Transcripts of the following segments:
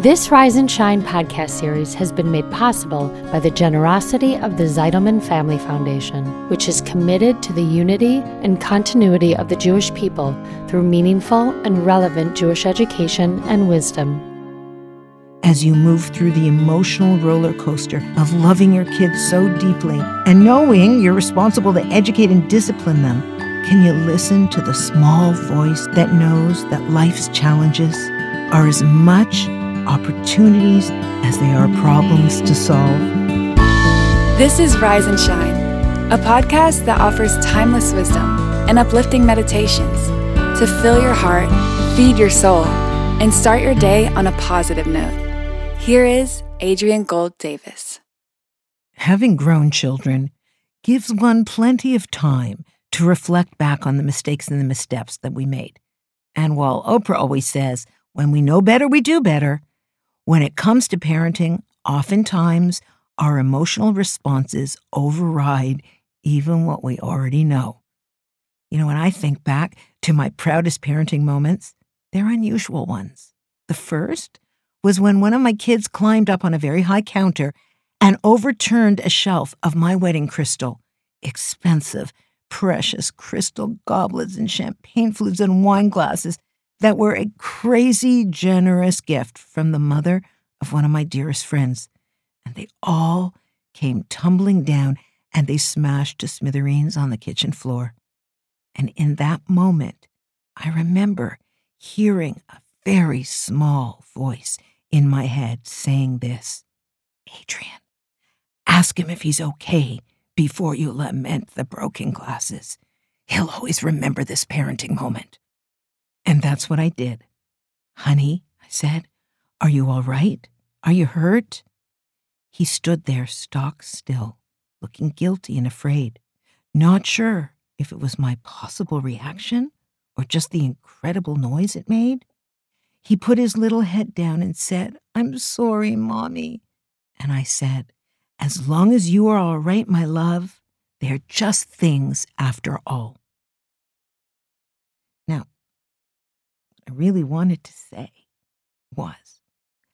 This Rise and Shine podcast series has been made possible by the generosity of the Zitelman Family Foundation, which is committed to the unity and continuity of the Jewish people through meaningful and relevant Jewish education and wisdom. As you move through the emotional roller coaster of loving your kids so deeply and knowing you're responsible to educate and discipline them, can you listen to the small voice that knows that life's challenges are as much opportunities as they are problems to solve? This is Rise and Shine, a podcast that offers timeless wisdom and uplifting meditations to fill your heart, feed your soul, and start your day on a positive note. Here is Adrienne Gold Davis. Having grown children gives one plenty of time to reflect back on the mistakes and the missteps that we made. And while Oprah always says, when we know better, we do better, when it comes to parenting, oftentimes our emotional responses override even what we already know. You know, when I think back to my proudest parenting moments, they're unusual ones. The first was when one of my kids climbed up on a very high counter and overturned a shelf of my wedding crystal. Expensive, precious crystal goblets and champagne flutes and wine glasses that were a crazy generous gift from the mother of one of my dearest friends. And they all came tumbling down and they smashed to smithereens on the kitchen floor. And in that moment, I remember hearing a very small voice in my head saying this Adrienne, ask him if he's okay before you lament the broken glasses. He'll always remember this parenting moment. And that's what I did. Honey, I said, are you all right? Are you hurt? He stood there stock still, looking guilty and afraid, not sure if it was my possible reaction or just the incredible noise it made. He put his little head down and said, I'm sorry, Mommy. And I said, As long as you are all right, my love, they're just things after all. Now, what I really wanted to say was,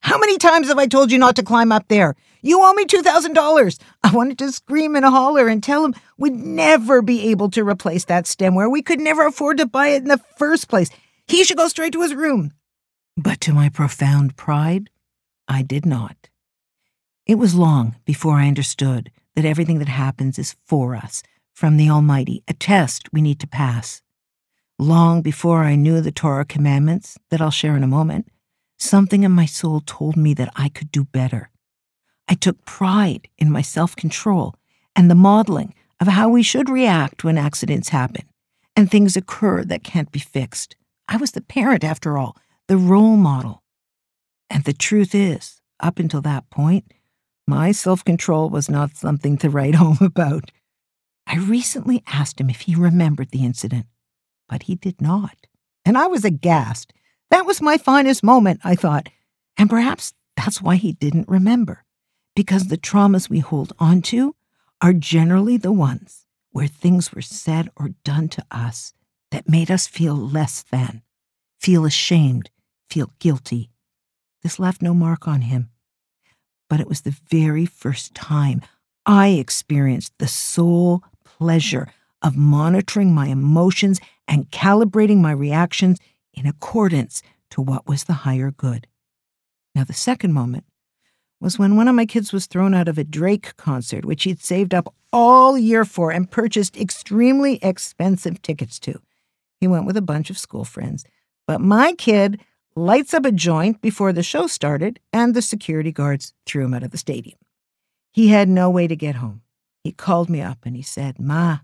How many times have I told you not to climb up there? You owe me $2,000. I wanted to scream and holler and tell him we'd never be able to replace that stemware. We could never afford to buy it in the first place. He should go straight to his room. But to my profound pride, I did not. It was long before I understood that everything that happens is for us, from the Almighty, a test we need to pass. Long before I knew the Torah commandments that I'll share in a moment, something in my soul told me that I could do better. I took pride in my self control and the modeling of how we should react when accidents happen and things occur that can't be fixed. I was the parent, after all, the role model. And the truth is, up until that point, my self control was not something to write home about. I recently asked him if he remembered the incident, but he did not. And I was aghast. That was my finest moment, I thought. And perhaps that's why he didn't remember, because the traumas we hold onto are generally the ones where things were said or done to us that made us feel less than, feel ashamed, feel guilty. This left no mark on him. But it was the very first time I experienced the sole pleasure of monitoring my emotions and calibrating my reactions in accordance to what was the higher good. Now, the second moment was when one of my kids was thrown out of a Drake concert, which he'd saved up all year for and purchased extremely expensive tickets to. He went with a bunch of school friends, but my kid lights up a joint before the show started, and the security guards threw him out of the stadium. He had no way to get home. He called me up and he said, Ma,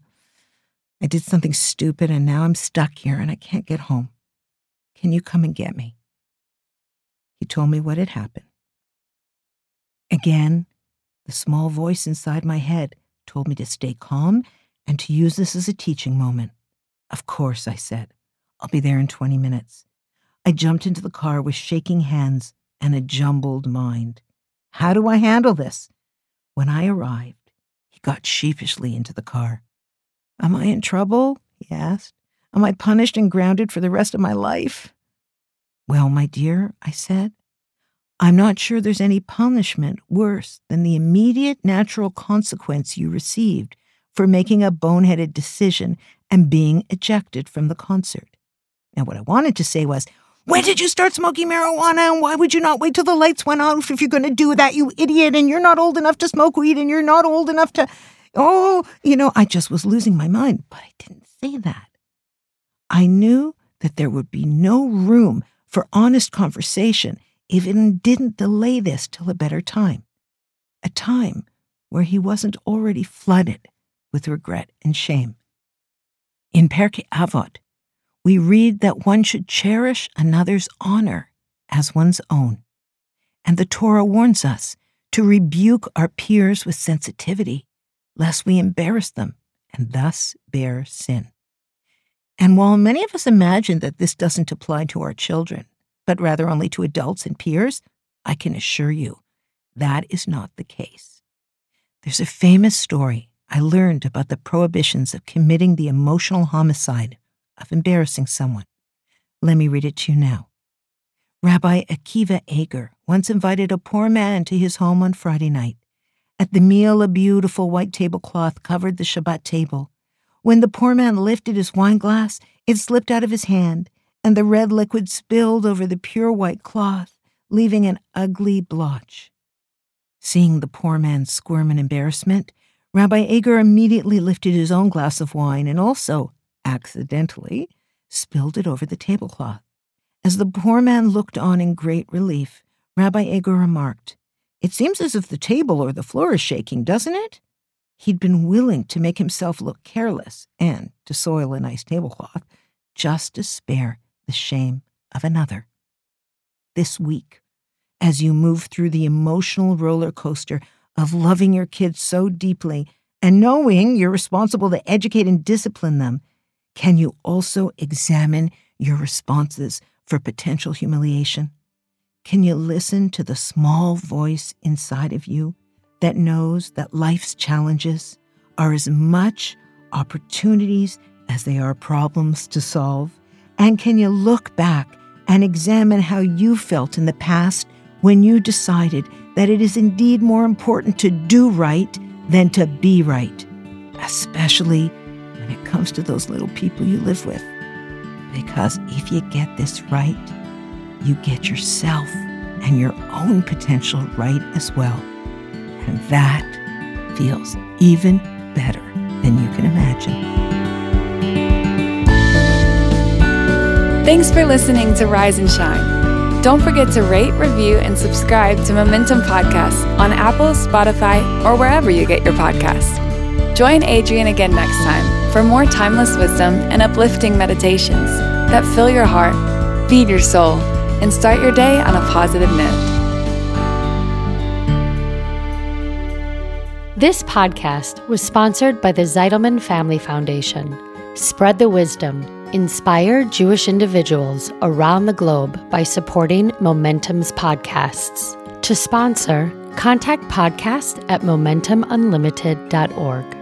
I did something stupid and now I'm stuck here and I can't get home. Can you come and get me? He told me what had happened. Again, the small voice inside my head told me to stay calm and to use this as a teaching moment. Of course, I said. I'll be there in 20 minutes. I jumped into the car with shaking hands and a jumbled mind. How do I handle this? When I arrived, he got sheepishly into the car. Am I in trouble? he asked. Am I punished and grounded for the rest of my life? Well, my dear, I said, I'm not sure there's any punishment worse than the immediate natural consequence you received for making a boneheaded decision and being ejected from the concert. Now, what I wanted to say was, when did you start smoking marijuana and why would you not wait till the lights went off if you're going to do that, you idiot? And you're not old enough to smoke weed and you're not old enough to. Oh, you know, I just was losing my mind, but I didn't say that. I knew that there would be no room for honest conversation if it didn't delay this till a better time, a time where he wasn't already flooded with regret and shame. In Pirkei Avot, we read that one should cherish another's honor as one's own. And the Torah warns us to rebuke our peers with sensitivity, lest we embarrass them and thus bear sin. And while many of us imagine that this doesn't apply to our children, but rather only to adults and peers, I can assure you that is not the case. There's a famous story I learned about the prohibitions of committing the emotional homicide of embarrassing someone. Let me read it to you now. Rabbi Akiva Eger once invited a poor man to his home on Friday night. At the meal, a beautiful white tablecloth covered the Shabbat table. When the poor man lifted his wine glass, it slipped out of his hand, and the red liquid spilled over the pure white cloth, leaving an ugly blotch. Seeing the poor man squirm in embarrassment, Rabbi Eger immediately lifted his own glass of wine and also accidentally, spilled it over the tablecloth. As the poor man looked on in great relief, Rabbi Eger remarked, It seems as if the table or the floor is shaking, doesn't it? He'd been willing to make himself look careless and to soil a nice tablecloth just to spare the shame of another. This week, as you move through the emotional roller coaster of loving your kids so deeply and knowing you're responsible to educate and discipline them, can you also examine your responses for potential humiliation? Can you listen to the small voice inside of you that knows that life's challenges are as much opportunities as they are problems to solve? And can you look back and examine how you felt in the past when you decided that it is indeed more important to do right than to be right, especially when it comes to those little people you live with. Because if you get this right, you get yourself and your own potential right as well. And that feels even better than you can imagine. Thanks for listening to Rise and Shine. Don't forget to rate, review, and subscribe to Momentum Podcasts on Apple, Spotify, or wherever you get your podcasts. Join Adrienne again next time for more timeless wisdom and uplifting meditations that fill your heart, feed your soul, and start your day on a positive note. This podcast was sponsored by the Zitelman Family Foundation. Spread the wisdom. Inspire Jewish individuals around the globe by supporting Momentum's podcasts. To sponsor, contact podcast at momentumunlimited.org.